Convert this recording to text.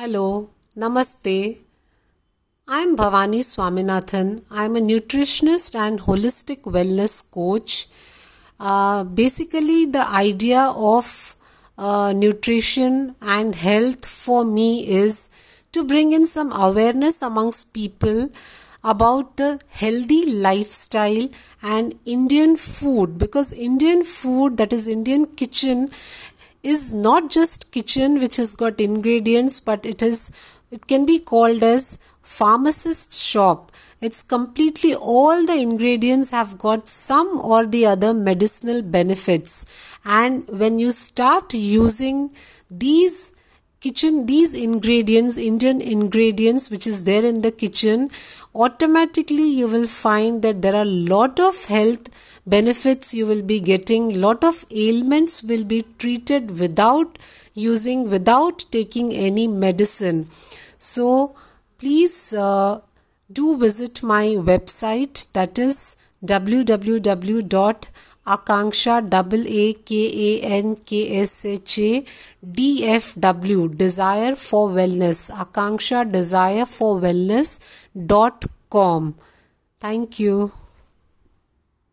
Hello, Namaste. I'm Bhavani Swaminathan. I'm a nutritionist and holistic wellness coach. Uh, basically, the idea of uh, nutrition and health for me is to bring in some awareness amongst people about the healthy lifestyle and Indian food because Indian food, that is Indian kitchen, is not just kitchen which has got ingredients but it is it can be called as pharmacist shop. It's completely all the ingredients have got some or the other medicinal benefits. And when you start using these kitchen these ingredients indian ingredients which is there in the kitchen automatically you will find that there are lot of health benefits you will be getting. Lot of ailments will be treated without using without taking any medicine. So please uh, do visit my website that is www Akanksha double A K A N K S H A D F W desire for wellness, Akanksha desire for wellness dot com. Thank you